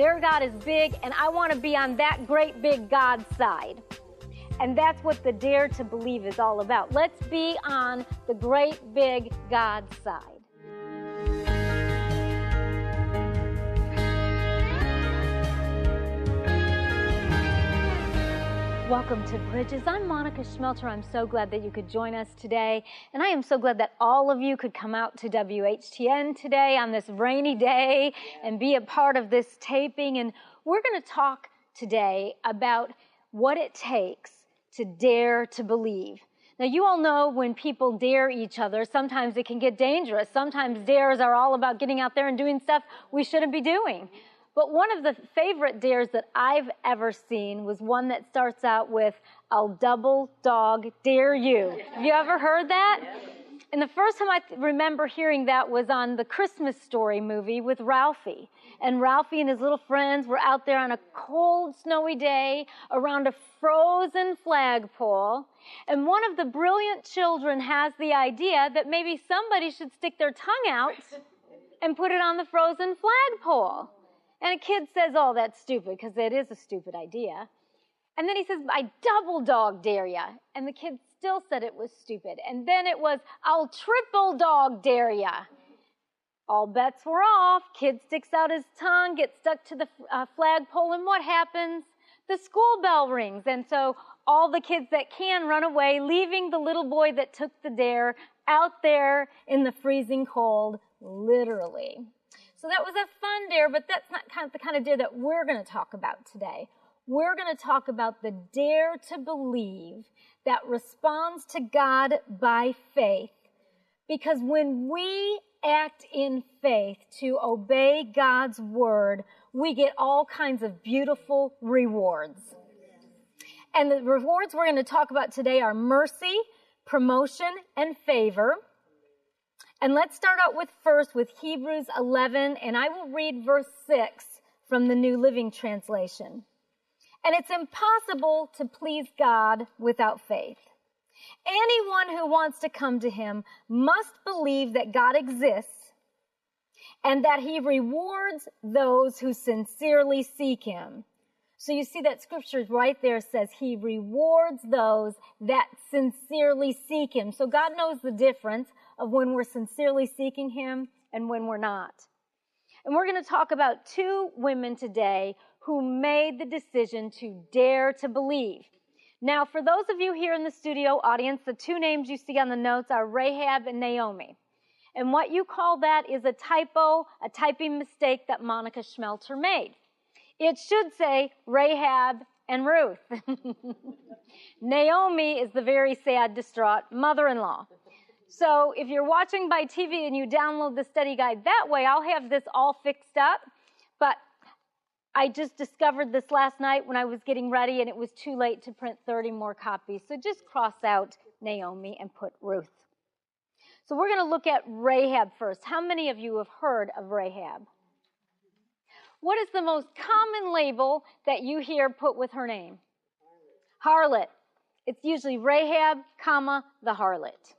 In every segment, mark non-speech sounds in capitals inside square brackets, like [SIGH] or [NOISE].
Their God is big, and I want to be on that great big God side. And that's what the Dare to Believe is all about. Let's be on the great big God side. Welcome to Bridges. I'm Monica Schmelter. I'm so glad that you could join us today. And I am so glad that all of you could come out to WHTN today on this rainy day and be a part of this taping. And we're going to talk today about what it takes to dare to believe. Now, you all know when people dare each other, sometimes it can get dangerous. Sometimes dares are all about getting out there and doing stuff we shouldn't be doing. But one of the favorite dares that I've ever seen was one that starts out with, I'll double dog dare you. Have you ever heard that? And the first time I remember hearing that was on the Christmas Story movie with Ralphie. And Ralphie and his little friends were out there on a cold, snowy day around a frozen flagpole. And one of the brilliant children has the idea that maybe somebody should stick their tongue out [LAUGHS] and put it on the frozen flagpole. And a kid says, Oh, that's stupid, because it is a stupid idea. And then he says, I double dog dare ya. And the kid still said it was stupid. And then it was, I'll triple dog dare ya. All bets were off. Kid sticks out his tongue, gets stuck to the uh, flagpole, and what happens? The school bell rings. And so all the kids that can run away, leaving the little boy that took the dare out there in the freezing cold, literally. So that was a fun dare, but that's not kind of the kind of dare that we're going to talk about today. We're going to talk about the dare to believe that responds to God by faith. Because when we act in faith to obey God's word, we get all kinds of beautiful rewards. And the rewards we're going to talk about today are mercy, promotion, and favor. And let's start out with first with Hebrews 11, and I will read verse 6 from the New Living Translation. And it's impossible to please God without faith. Anyone who wants to come to him must believe that God exists and that he rewards those who sincerely seek him. So you see that scripture right there says he rewards those that sincerely seek him. So God knows the difference of when we're sincerely seeking Him and when we're not. And we're going to talk about two women today who made the decision to dare to believe. Now, for those of you here in the studio audience, the two names you see on the notes are Rahab and Naomi. And what you call that is a typo, a typing mistake that Monica Schmelter made. It should say Rahab and Ruth. [LAUGHS] Naomi is the very sad, distraught mother in law. So if you're watching by TV and you download the study guide that way, I'll have this all fixed up. But I just discovered this last night when I was getting ready and it was too late to print 30 more copies. So just cross out Naomi and put Ruth. So we're going to look at Rahab first. How many of you have heard of Rahab? What is the most common label that you hear put with her name? Harlot. It's usually Rahab, comma, the harlot.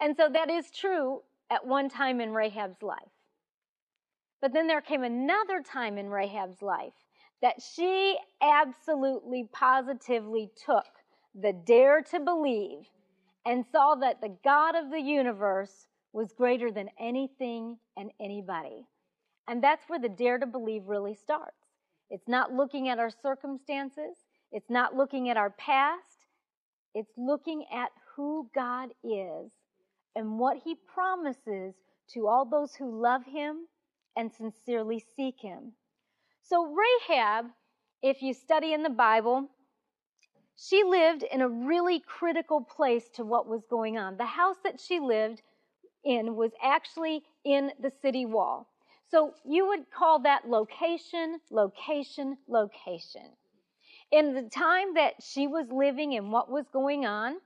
And so that is true at one time in Rahab's life. But then there came another time in Rahab's life that she absolutely positively took the dare to believe and saw that the God of the universe was greater than anything and anybody. And that's where the dare to believe really starts. It's not looking at our circumstances, it's not looking at our past, it's looking at who God is and what he promises to all those who love him and sincerely seek him. So, Rahab, if you study in the Bible, she lived in a really critical place to what was going on. The house that she lived in was actually in the city wall. So you would call that location, location, location. In the time that she was living and what was going on,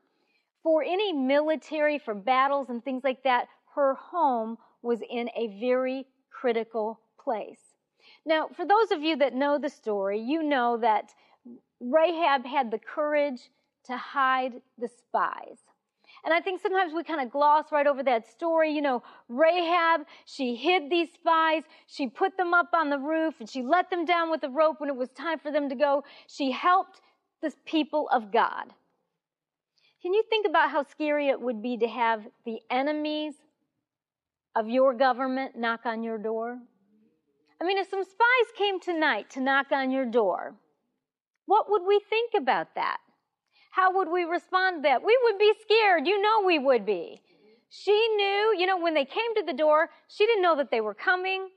for any military, for battles and things like that, her home was in a very critical place. Now, for those of you that know the story, you know that Rahab had the courage to hide the spies. And I think sometimes we kind of gloss right over that story. You know, Rahab, she hid these spies. She put them up on the roof and she let them down with a rope when it was time for them to go. She helped the people of God. Can you think about how scary it would be to have the enemies of your government knock on your door? I mean, if some spies came tonight to knock on your door, what would we think about that? How would we respond to that? We would be scared. You know we would be. She knew, you know, when they came to the door, she didn't know that they were coming.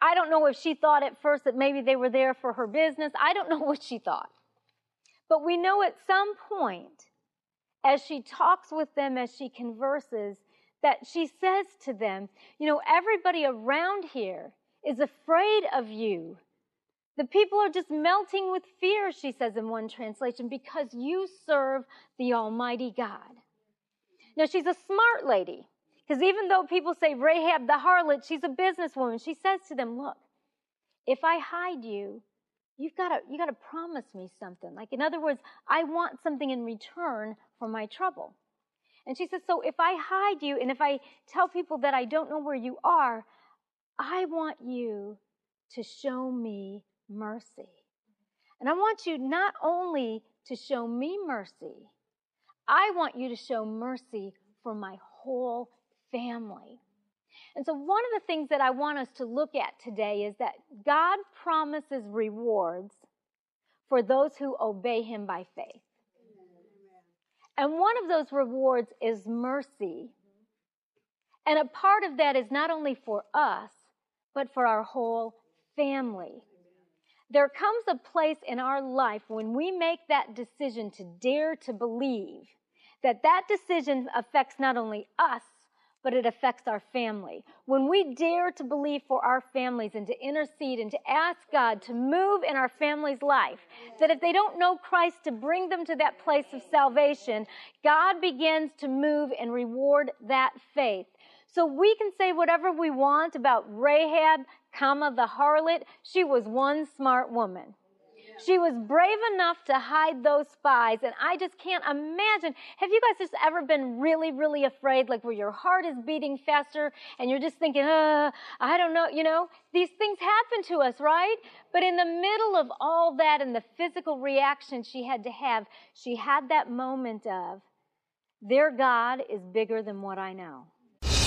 I don't know if she thought at first that maybe they were there for her business. I don't know [LAUGHS] what she thought. But we know at some point, as she talks with them, as she converses, that she says to them, you know, everybody around here is afraid of you. The people are just melting with fear, she says in one translation, because you serve the Almighty God. Now, she's a smart lady, because even though people say Rahab the harlot, she's a businesswoman. She says to them, Look, if I hide you, you've got to you got to promise me something like in other words i want something in return for my trouble and she says so if i hide you and if i tell people that i don't know where you are i want you to show me mercy. And I want you not only to show me mercy, I want you to show mercy for my whole family. And so, one of the things that I want us to look at today is that God promises rewards for those who obey Him by faith. And one of those rewards is mercy. And a part of that is not only for us, but for our whole family. There comes a place in our life when we make that decision to dare to believe that that decision affects not only us, but it affects our family. When we dare to believe for our families and to intercede and to ask God to move in our family's life, that if they don't know Christ, to bring them to that place of salvation, God begins to move and reward that faith. So we can say whatever we want about Rahab, comma, the harlot. She was one smart woman. She was brave enough to hide those spies, and I just can't imagine. Have you guys just ever been really, really afraid, like where your heart is beating faster and you're just thinking, uh, I don't know, you know? These things happen to us, right? But in the middle of all that and the physical reaction she had to have, she had that moment of, their God is bigger than what I know.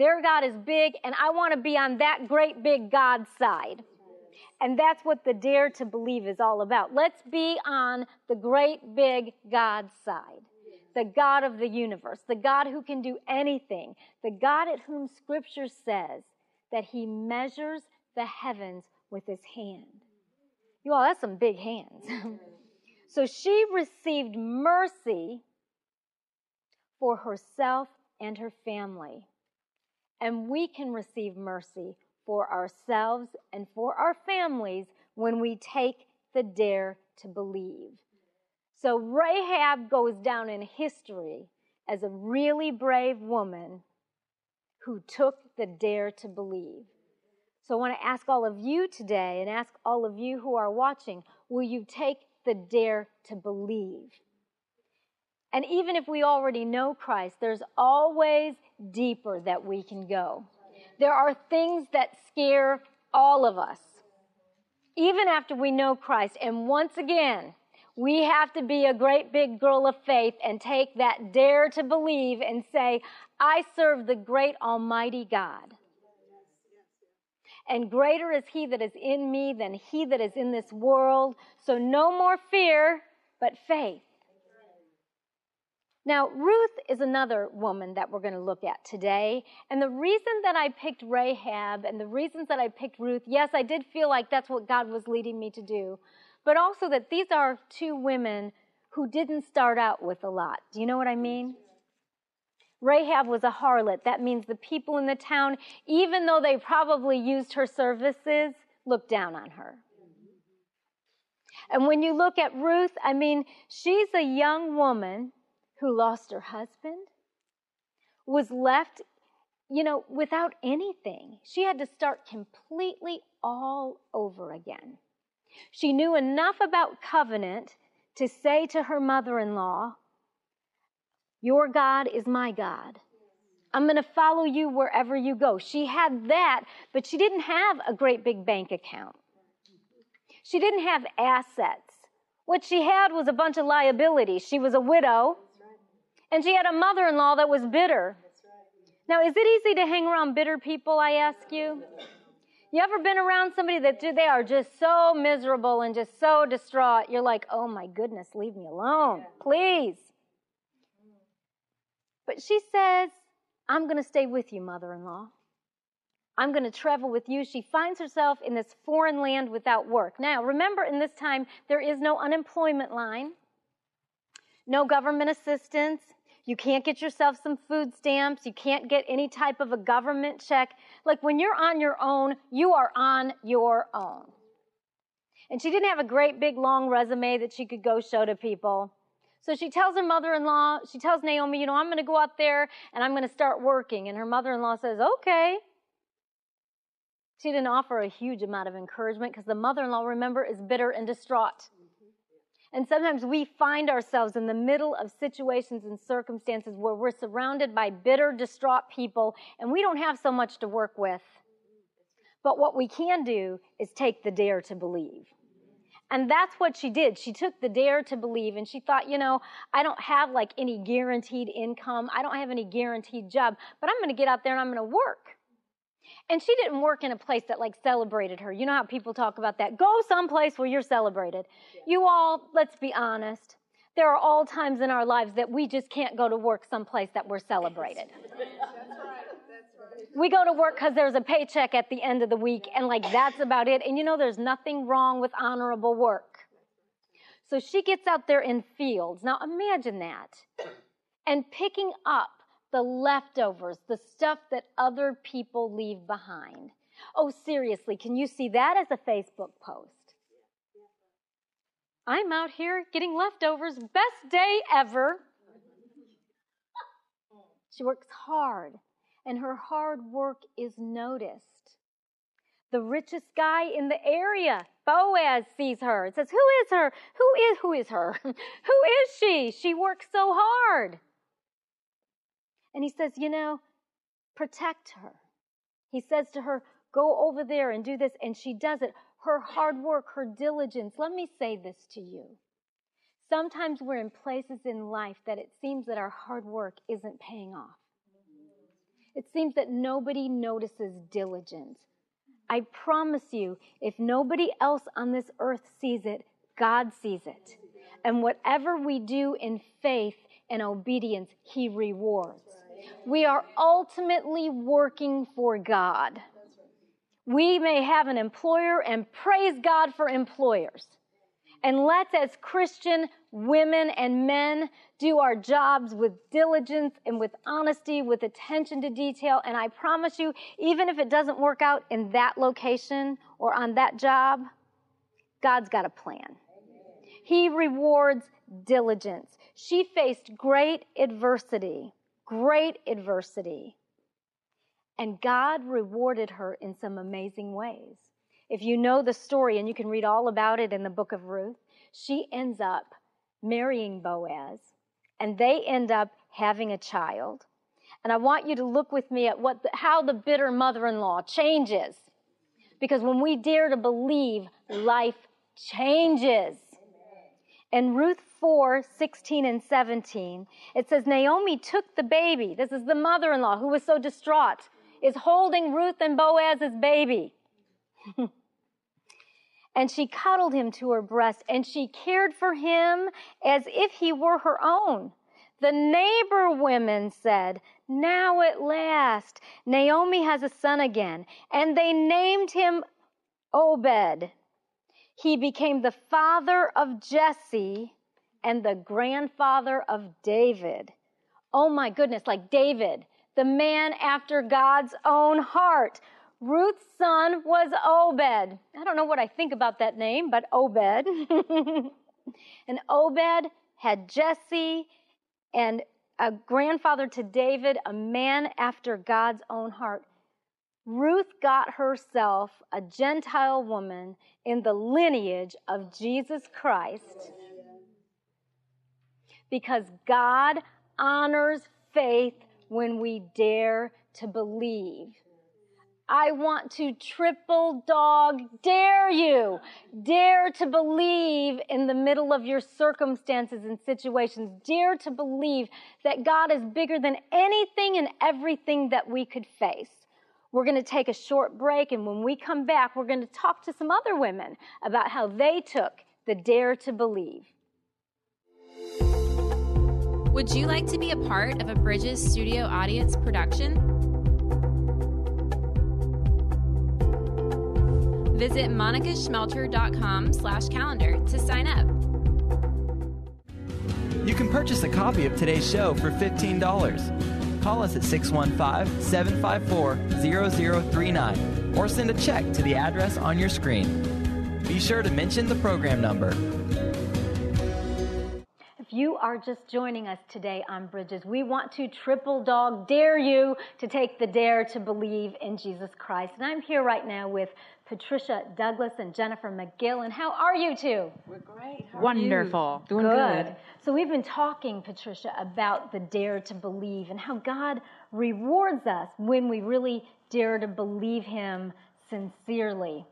Their God is big, and I want to be on that great big God side. And that's what the dare to believe is all about. Let's be on the great big God side. The God of the universe, the God who can do anything, the God at whom scripture says that he measures the heavens with his hand. You all, that's some big hands. [LAUGHS] so she received mercy for herself and her family and we can receive mercy for ourselves and for our families when we take the dare to believe. So Rahab goes down in history as a really brave woman who took the dare to believe. So I want to ask all of you today and ask all of you who are watching will you take the dare to believe? And even if we already know Christ, there's always deeper that we can go. There are things that scare all of us, even after we know Christ. And once again, We have to be a great big girl of faith and take that dare to believe and say, I serve the great Almighty God. And greater is He that is in me than He that is in this world. So no more fear, but faith. Now, Ruth is another woman that we're going to look at today. And the reason that I picked Rahab and the reasons that I picked Ruth, yes, I did feel like that's what God was leading me to do, but also that these are two women who didn't start out with a lot. Do you know what I mean? Rahab was a harlot. That means the people in the town, even though they probably used her services, looked down on her. And when you look at Ruth, I mean, she's a young woman who lost her husband, was left, you know, without anything. She had to start completely all over again. She knew enough about covenant to say to her mother in law, Your God is my God. I'm going to follow you wherever you go. She had that, but she didn't have a great big bank account. She didn't have assets. What she had was a bunch of liabilities. She was a widow. And she had a mother in law that was bitter. Now, is it easy to hang around bitter people, I ask you? You ever been around somebody that they are just so miserable and just so distraught? You're like, oh my goodness, leave me alone, please. But she says, I'm going to stay with you, mother in law. I'm going to travel with you. She finds herself in this foreign land without work. Now, remember, in this time, there is no unemployment line, no government assistance, you can't get yourself some food stamps. You can't get any type of a government check. Like when you're on your own, you are on your own. And she didn't have a great big long resume that she could go show to people. So she tells her mother in law, she tells Naomi, you know, I'm going to go out there and I'm going to start working. And her mother in law says, okay. She didn't offer a huge amount of encouragement because the mother in law, remember, is bitter and distraught. And sometimes we find ourselves in the middle of situations and circumstances where we're surrounded by bitter, distraught people and we don't have so much to work with. But what we can do is take the dare to believe. And that's what she did. She took the dare to believe and she thought, you know, I don't have like any guaranteed income. I don't have any guaranteed job, but I'm going to get out there and I'm going to work. And she didn't work in a place that like celebrated her. You know how people talk about that? Go someplace where you're celebrated. You all, let's be honest. There are all times in our lives that we just can't go to work someplace that we're celebrated. [LAUGHS] We go to work because there's a paycheck at the end of the week, and like that's about it. And you know, there's nothing wrong with honorable work. So she gets out there in fields. Now imagine that. And picking up the leftovers, the stuff that other people leave behind. Oh, seriously, can you see that as a Facebook post? I'm out here getting leftovers, best day ever. [LAUGHS] She works hard, and her hard work is noticed. The richest guy in the area, Boaz, sees her and says, Who is her? Who is who is her? [LAUGHS] who is she? She works so hard. And he says, You know, protect her. He says to her, Go over there and do this. And she does it. Her hard work, her diligence. Let me say this to you. Sometimes we're in places in life that it seems that our hard work isn't paying off. It seems that nobody notices diligence. I promise you, if nobody else on this earth sees it, God sees it. And whatever we do in faith and obedience, He rewards. We are ultimately working for God. We may have an employer and praise God for employers. And let's, as Christian women and men, do our jobs with diligence and with honesty, with attention to detail. And I promise you, even if it doesn't work out in that location or on that job, God's got a plan. He rewards diligence. She faced great adversity great adversity. And God rewarded her in some amazing ways. If you know the story, and you can read all about it in the book of Ruth, she ends up marrying Boaz, and they end up having a child. And I want you to look with me at what the, how the bitter mother-in-law changes. Because when we dare to believe, life changes. In Ruth 4 16 and 17, it says, Naomi took the baby. This is the mother in law who was so distraught, is holding Ruth and Boaz's baby. [LAUGHS] and she cuddled him to her breast, and she cared for him as if he were her own. The neighbor women said, Now at last, Naomi has a son again. And they named him Obed. He became the father of Jesse and the grandfather of David. Oh my goodness, like David, the man after God's own heart. Ruth's son was Obed. I don't know what I think about that name, but Obed. [LAUGHS] and Obed had Jesse and a grandfather to David, a man after God's own heart. Ruth got herself a Gentile woman in the lineage of Jesus Christ because God honors faith when we dare to believe. I want to triple dog dare you. Dare to believe in the middle of your circumstances and situations. Dare to believe that God is bigger than anything and everything that we could face. We're going to take a short break, and when we come back, we're going to talk to some other women about how they took the dare to believe. Would you like to be a part of a Bridges Studio Audience production? Visit monicaschmelter.com slash calendar to sign up. You can purchase a copy of today's show for $15. Call us at 615 754 0039 or send a check to the address on your screen. Be sure to mention the program number. If you are just joining us today on Bridges, we want to triple dog dare you to take the dare to believe in Jesus Christ. And I'm here right now with Patricia Douglas and Jennifer McGill. And how are you two? We're great. How Wonderful. Doing good. good. So we've been talking, Patricia, about the dare to believe and how God rewards us when we really dare to believe Him sincerely.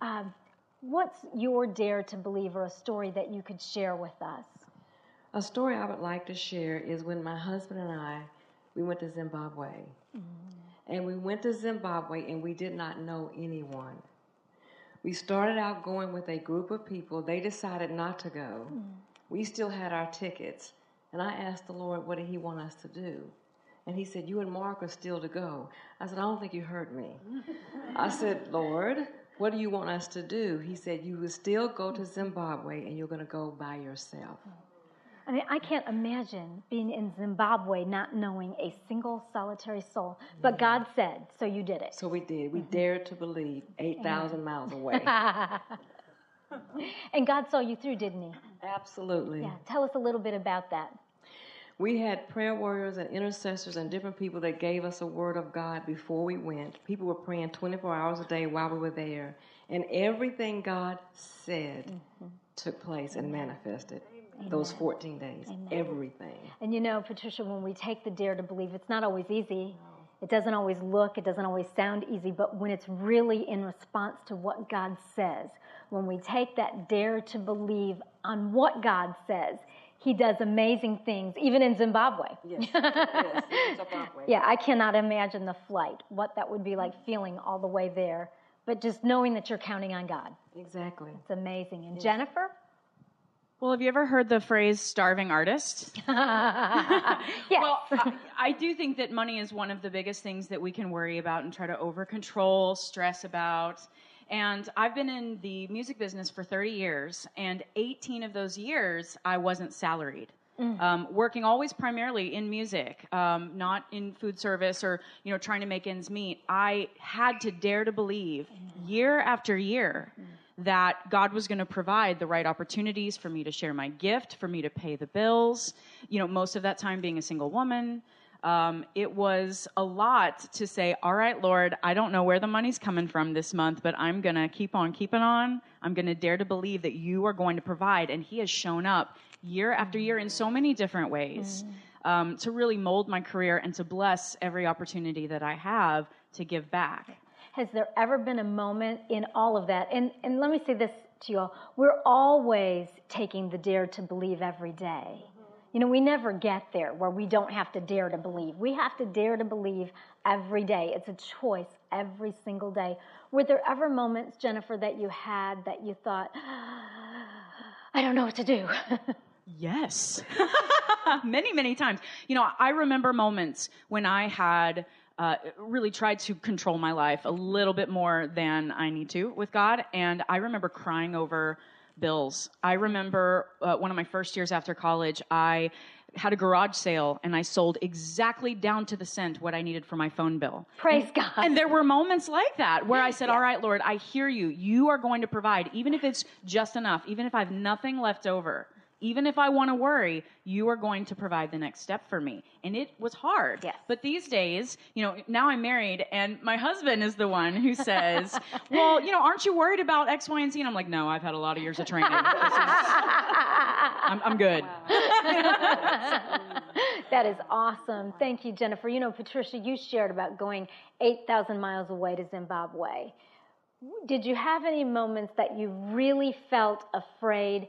Um, what's your dare to believe or a story that you could share with us? A story I would like to share is when my husband and I we went to Zimbabwe. Mm-hmm. And we went to Zimbabwe and we did not know anyone. We started out going with a group of people. They decided not to go. Mm. We still had our tickets. And I asked the Lord, what did He want us to do? And He said, You and Mark are still to go. I said, I don't think you heard me. I said, Lord, what do you want us to do? He said, You will still go to Zimbabwe and you're going to go by yourself. I mean, I can't imagine being in Zimbabwe not knowing a single solitary soul. But God said, so you did it. So we did. We mm-hmm. dared to believe 8,000 miles away. [LAUGHS] and God saw you through, didn't He? Absolutely. Yeah. Tell us a little bit about that. We had prayer warriors and intercessors and different people that gave us a word of God before we went. People were praying 24 hours a day while we were there. And everything God said mm-hmm. took place and manifested. Amen. those 14 days. Amen. Everything. And you know, Patricia, when we take the dare to believe, it's not always easy. It doesn't always look, it doesn't always sound easy, but when it's really in response to what God says, when we take that dare to believe on what God says, he does amazing things, even in Zimbabwe. Yes, [LAUGHS] yes, Zimbabwe. yeah, I cannot imagine the flight, what that would be like feeling all the way there, but just knowing that you're counting on God. Exactly. It's amazing. And yes. Jennifer? Well, have you ever heard the phrase starving artist? [LAUGHS] yes. Well, I, I, do think that money is one of the biggest things that we can worry about and try to over control, stress about. And I've been in the music business for 30 years, and 18 of those years I wasn't salaried. Mm. Um, working always primarily in music, um, not in food service or you know trying to make ends meet. I had to dare to believe mm. year after year mm that God was going to provide the right opportunities for me to share my gift, for me to pay the bills. You know, most of that time being a single woman. Um, it was a lot to say, all right, Lord, I don't know where the money's coming from this month, but I'm going to keep on keeping on. I'm going to dare to believe that you are going to provide. And He has shown up year after year in so many different ways mm. um, to really mold my career and to bless every opportunity that I have to give back. Has there ever been a moment in all of that? And, and let me say this to you all. We're always taking the dare to believe every day. You know, we never get there where we don't have to dare to believe. We have to dare to believe every day. It's a choice every single day. Were there ever moments, Jennifer, that you had that you thought, I don't know what to do? yes. [LAUGHS] many, many times. You know, I remember moments when I had uh, really tried to control my life a little bit more than I need to with God. And I remember crying over bills. I remember uh, one of my first years after college, I had a garage sale and I sold exactly down to the cent what I needed for my phone bill. Praise and, God. And there were moments like that where I said, yeah. All right, Lord, I hear you. You are going to provide, even if it's just enough, even if I have nothing left over even if I want to worry, you are going to provide the next step for me. And it was hard. Yes. But these days, you know, now I'm married and my husband is the one who says, [LAUGHS] well, you know, aren't you worried about X, Y, and Z? And I'm like, no, I've had a lot of years of training. Is, [LAUGHS] I'm, I'm, good. [LAUGHS] that is awesome. Thank you, Jennifer. You know, Patricia, you shared about going 8,000 miles away to Zimbabwe. Did you have any moments that you really felt afraid?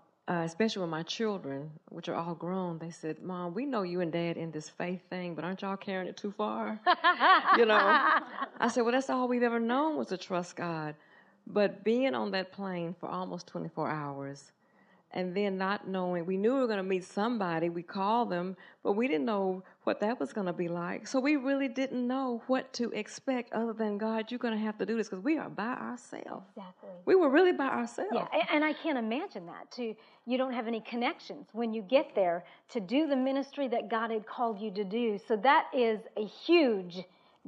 uh, especially with my children, which are all grown, they said, Mom, we know you and Dad in this faith thing, but aren't y'all carrying it too far? [LAUGHS] you know? I said, Well, that's all we've ever known was to trust God. But being on that plane for almost 24 hours, and then not knowing, we knew we were going to meet somebody, we called them, but we didn't know what that was going to be like. So we really didn't know what to expect other than, God, you're going to have to do this because we are by ourselves. Exactly. We were really by ourselves. Yeah, and I can't imagine that too. You don't have any connections when you get there to do the ministry that God had called you to do. So that is a huge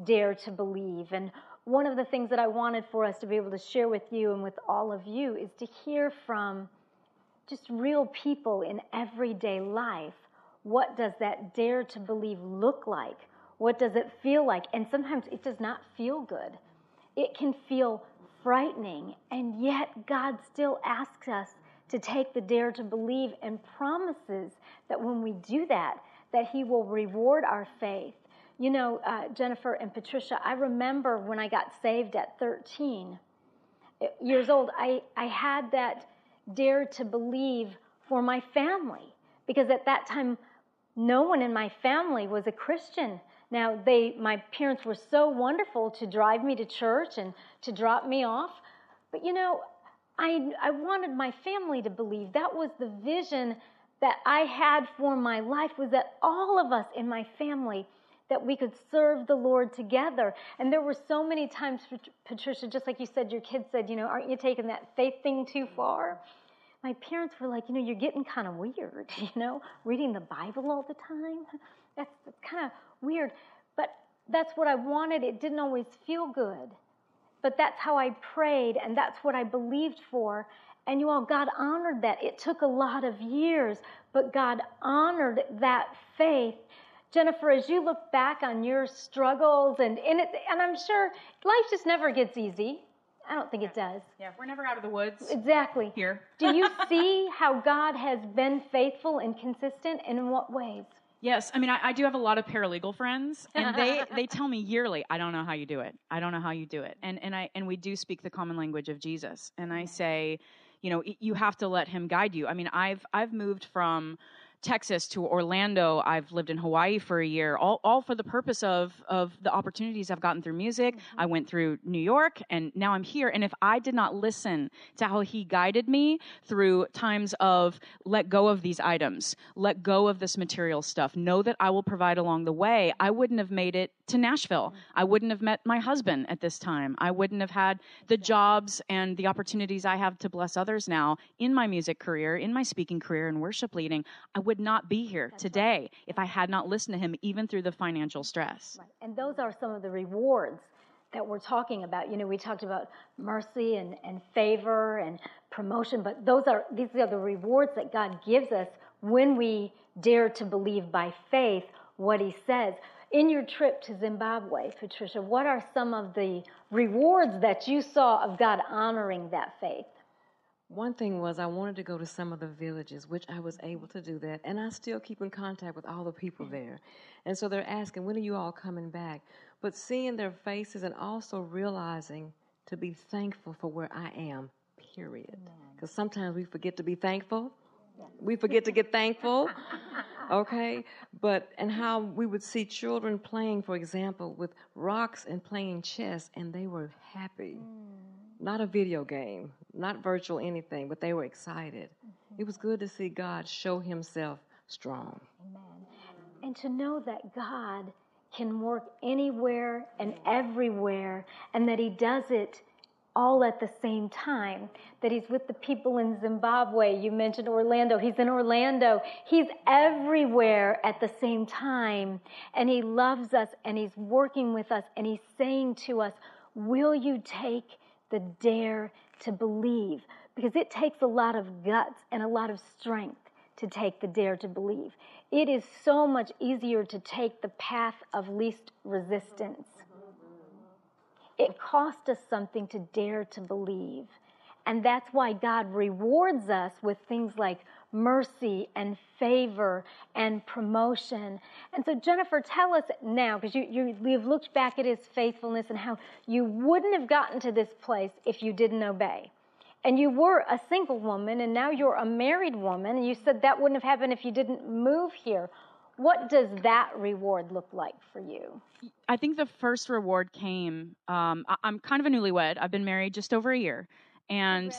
dare to believe. And one of the things that I wanted for us to be able to share with you and with all of you is to hear from just real people in everyday life. What does that dare to believe look like? What does it feel like? And sometimes it does not feel good. It can feel frightening, and yet God still asks us to take the dare to believe and promises that when we do that, that He will reward our faith. You know, uh, Jennifer and Patricia, I remember when I got saved at 13 years old, I, I had that dare to believe for my family because at that time, no one in my family was a Christian. Now, they, my parents were so wonderful to drive me to church and to drop me off. But you know, I, I wanted my family to believe. That was the vision that I had for my life was that all of us in my family that we could serve the Lord together. And there were so many times, Patricia, just like you said, your kids said, you know, aren't you taking that faith thing too far? My parents were like, you know, you're getting kind of weird, [LAUGHS] you know, reading the Bible all the time. That's, kind of weird. But that's what I wanted. It didn't always feel good. But that's how I prayed, and that's what I believed for. And you all, God honored that. It took a lot of years, but God honored that faith Jennifer, as you look back on your struggles, and, and, it, and I'm sure life just never gets easy. I don't think it does. Yeah, we're never out of the woods. Exactly. Here. [LAUGHS] Do you [LAUGHS] see how God has been faithful and consistent, and in what ways? Yes, I mean I, I, do have a lot of paralegal friends, and they [LAUGHS] they tell me yearly, I don't know how you do it. I don't know how you do it, and and I and we do speak the common language of Jesus, and I say, you know, you have to let Him guide you. I mean, I've I've moved from Texas to Orlando. I've lived in Hawaii for a year, all, all for the purpose of, of the opportunities I've gotten through music. Mm-hmm. I went through New York and now I'm here. And if I did not listen to how he guided me through times of let go of these items, let go of this material stuff, know that I will provide along the way, I wouldn't have made it to Nashville. Mm-hmm. I wouldn't have met my husband at this time. I wouldn't have had the jobs and the opportunities I have to bless others now in my music career, in my speaking career, and worship leading. I would not be here That's today right. if I had not listened to him, even through the financial stress. Right. And those are some of the rewards that we're talking about. You know, we talked about mercy and, and favor and promotion, but those are these are the rewards that God gives us when we dare to believe by faith what he says. In your trip to Zimbabwe, Patricia, what are some of the rewards that you saw of God honoring that faith? One thing was I wanted to go to some of the villages, which I was able to do that, and I still keep in contact with all the people there. And so they're asking, when are you all coming back? But seeing their faces and also realizing to be thankful for where I am, period. Because sometimes we forget to be thankful. We forget to get thankful. Okay? But, and how we would see children playing, for example, with rocks and playing chess, and they were happy. Mm not a video game, not virtual anything, but they were excited. Mm-hmm. It was good to see God show himself strong. Amen. And to know that God can work anywhere and everywhere, and that he does it all at the same time. That he's with the people in Zimbabwe. You mentioned Orlando. He's in Orlando. He's everywhere at the same time. And he loves us and he's working with us and he's saying to us, Will you take the dare to believe because it takes a lot of guts and a lot of strength to take the dare to believe. It is so much easier to take the path of least resistance. It costs us something to dare to believe. And that's why God rewards us with things like mercy and favor and promotion. And so, Jennifer, tell us now, because you, you, you've looked back at his faithfulness and how you wouldn't have gotten to this place if you didn't obey. And you were a single woman, and now you're a married woman, and you said that wouldn't have happened if you didn't move here. What does that reward look like for you? I think the first reward came. Um, I, I'm kind of a newlywed. I've been married just over a year and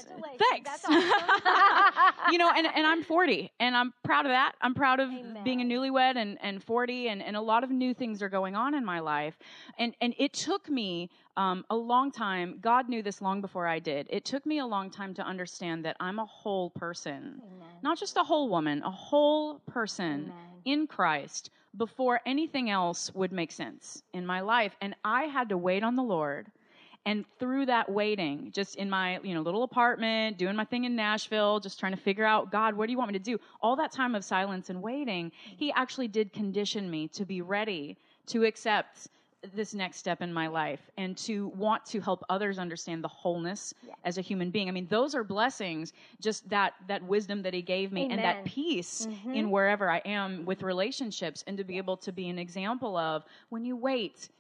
thanks awesome. [LAUGHS] you know and, and i'm [LAUGHS] 40 and i'm proud of that i'm proud of Amen. being a newlywed and, and 40 and, and a lot of new things are going on in my life and and it took me um, a long time god knew this long before i did it took me a long time to understand that i'm a whole person Amen. not just a whole woman a whole person Amen. in christ before anything else would make sense in my life and i had to wait on the lord and through that waiting, just in my, you know, little apartment, doing my thing in Nashville, just trying to figure out, God, what do you want me to do? All that time of silence and waiting, he actually did condition me to be ready to accept this next step in my life and to want to help others understand the wholeness yes. as a human being. I mean, those are blessings, just that that wisdom that he gave me Amen. and that peace mm-hmm. in wherever I am with relationships and to be able to be an example of when you wait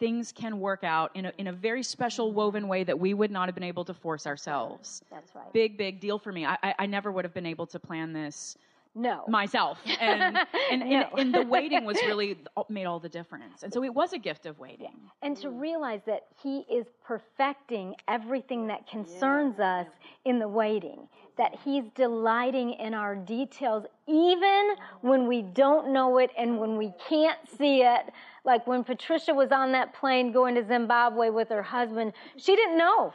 things can work out in a, in a very special woven way that we would not have been able to force ourselves. That's right. Big, big deal for me. I, I, I never would have been able to plan this no. Myself. [LAUGHS] And and, no. and, and, the waiting was [LAUGHS] really made all the difference. And so it was a gift of waiting. And to mm. realize that he is perfecting everything that concerns yeah. us in the waiting that he's delighting in our details even when we don't know it and when we can't see it. Like when patricia was on that plane going to zimbabwe with her husband she didn't know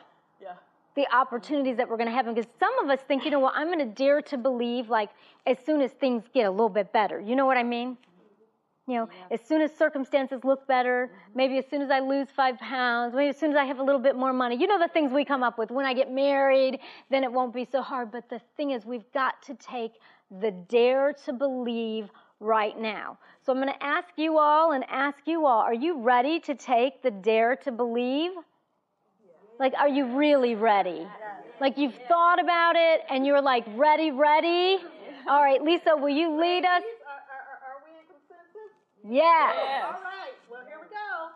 the opportunities that we're going to have. Because some of us think, you know what, I'm going to dare to believe like as soon as things get a little bit better. You know what I mean? You know, yeah. as soon as circumstances look better, mm-hmm. maybe as soon as I lose five pounds, maybe as soon as I have a little bit more money. You know the things we come up with. When I get married, then it won't be so hard. But the thing is, we've got to take the dare to believe right now. So I'm going to ask you all and ask you all, are you ready to take the dare to believe? Like, are you really ready? Like, you've thought about it and you're like, ready, ready? All right, Lisa, will you lead us? Are we in consensus? Yes. All right, well, here we go.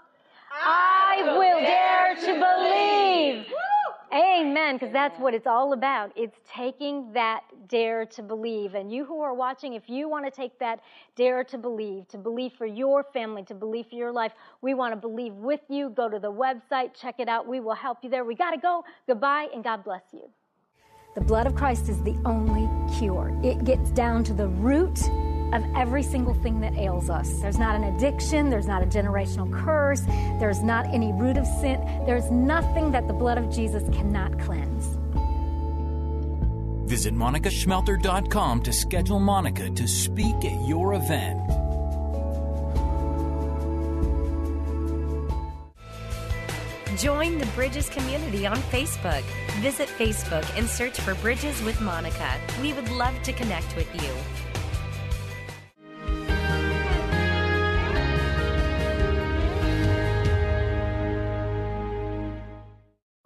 I will dare to believe. Amen, because that's what it's all about. It's taking that dare to believe. And you who are watching, if you want to take that dare to believe, to believe for your family, to believe for your life, we want to believe with you. Go to the website, check it out. We will help you there. We got to go. Goodbye, and God bless you. The blood of Christ is the only cure. It gets down to the root of every single thing that ails us. There's not an addiction, there's not a generational curse, there's not any root of sin, there's nothing that the blood of Jesus cannot cleanse. Visit monicaschmelter.com to schedule Monica to speak at your event. Join the Bridges community on Facebook. Visit Facebook and search for Bridges with Monica. We would love to connect with you.